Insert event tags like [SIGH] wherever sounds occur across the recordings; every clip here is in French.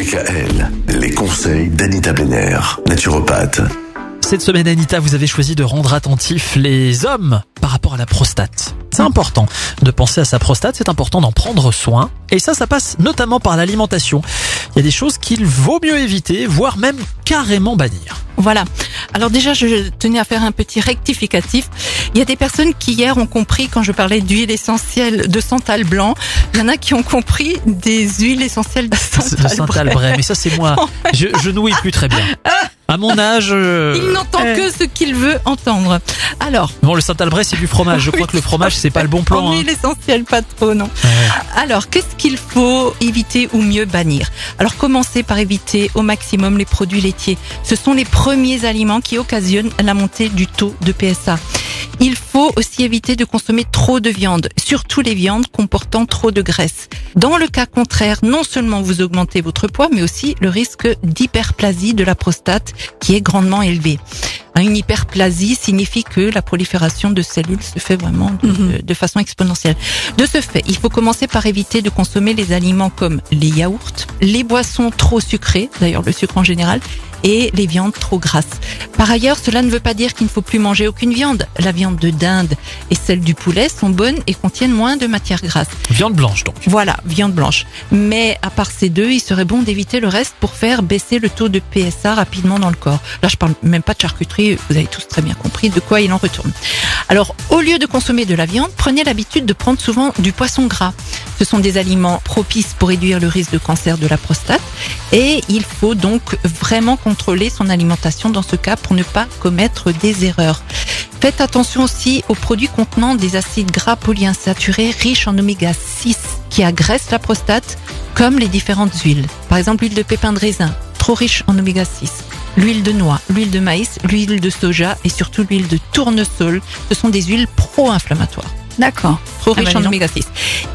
DKL, les conseils d'Anita Benner, naturopathe. Cette semaine, Anita, vous avez choisi de rendre attentifs les hommes par rapport à la prostate. C'est important de penser à sa prostate, c'est important d'en prendre soin. Et ça, ça passe notamment par l'alimentation. Il y a des choses qu'il vaut mieux éviter, voire même carrément bannir. Voilà. Alors déjà, je tenais à faire un petit rectificatif. Il y a des personnes qui hier ont compris, quand je parlais d'huile essentielle de santal blanc, il y en a qui ont compris des huiles essentielles de [LAUGHS] De santal, Saint-Albret, mais ça c'est moi. [LAUGHS] Je, je nouille plus très bien. À mon âge, euh, Il n'entend que ce qu'il veut entendre. Alors, bon, le Saint-Albret c'est du fromage. Je [LAUGHS] crois que le fromage c'est pas le bon plan. en hein. essentielle, pas trop, non. Ouais. Alors, qu'est-ce qu'il faut éviter ou mieux bannir? Alors, commencez par éviter au maximum les produits laitiers. Ce sont les premiers aliments qui occasionnent la montée du taux de PSA. Il faut aussi éviter de consommer trop de viande, surtout les viandes comportant trop de graisse. Dans le cas contraire, non seulement vous augmentez votre poids, mais aussi le risque d'hyperplasie de la prostate qui est grandement élevé. Hein, Une hyperplasie signifie que la prolifération de cellules se fait vraiment de, de- de façon exponentielle. De ce fait, il faut commencer par éviter de consommer les aliments comme les yaourts, les boissons trop sucrées, d'ailleurs le sucre en général, et les viandes trop grasses. Par ailleurs, cela ne veut pas dire qu'il ne faut plus manger aucune viande. La viande de dinde et celle du poulet sont bonnes et contiennent moins de matières grasses. Viande blanche donc. Voilà, viande blanche. Mais à part ces deux, il serait bon d'éviter le reste pour faire baisser le taux de PSA rapidement dans le corps. Là, je parle même pas de charcuterie, vous avez tous très bien compris de quoi il en retourne. Alors, au lieu de consommer de la viande, prenez l'habitude de prendre souvent du poisson gras. Ce sont des aliments propices pour réduire le risque de cancer de la prostate et il faut donc vraiment contrôler son alimentation dans ce cas pour ne pas commettre des erreurs. Faites attention aussi aux produits contenant des acides gras polyinsaturés riches en oméga 6 qui agressent la prostate comme les différentes huiles. Par exemple, l'huile de pépin de raisin, trop riche en oméga 6. L'huile de noix, l'huile de maïs, l'huile de soja et surtout l'huile de tournesol, ce sont des huiles pro-inflammatoires D'accord. trop Ah riche bah, en dis donc. oméga 6.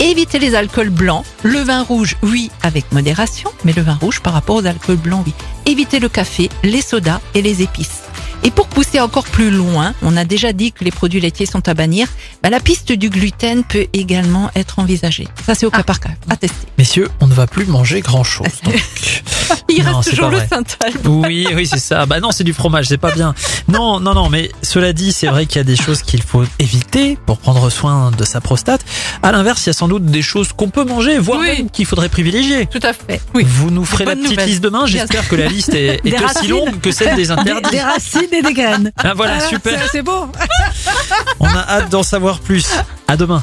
Évitez les alcools blancs. Le vin rouge, oui, avec modération, mais le vin rouge par rapport aux alcools blancs, oui. Évitez le café, les sodas et les épices. Et pour pousser encore plus loin, on a déjà dit que les produits laitiers sont à bannir, bah, la piste du gluten peut également être envisagée. Ça, c'est au cas Ah. par cas, à tester. Messieurs, on ne va plus manger grand chose. [LAUGHS] [LAUGHS] Il Non, reste toujours le synthal. Oui, oui, c'est ça. Bah non, c'est du fromage, c'est pas bien. Non, non, non, mais cela dit, c'est vrai qu'il y a des choses qu'il faut éviter pour prendre soin de sa prostate. À l'inverse, il y a sans doute des choses qu'on peut manger, voire Oui. même qu'il faudrait privilégier. Tout à fait. Oui. Vous nous ferez la petite nouvelles. liste demain. J'espère que la liste [LAUGHS] est, aussi racines. longue que celle des [LAUGHS] interdits. des racines et des graines. Ah, voilà, Ah, super. C'est beau. On a hâte d'en savoir plus. À demain.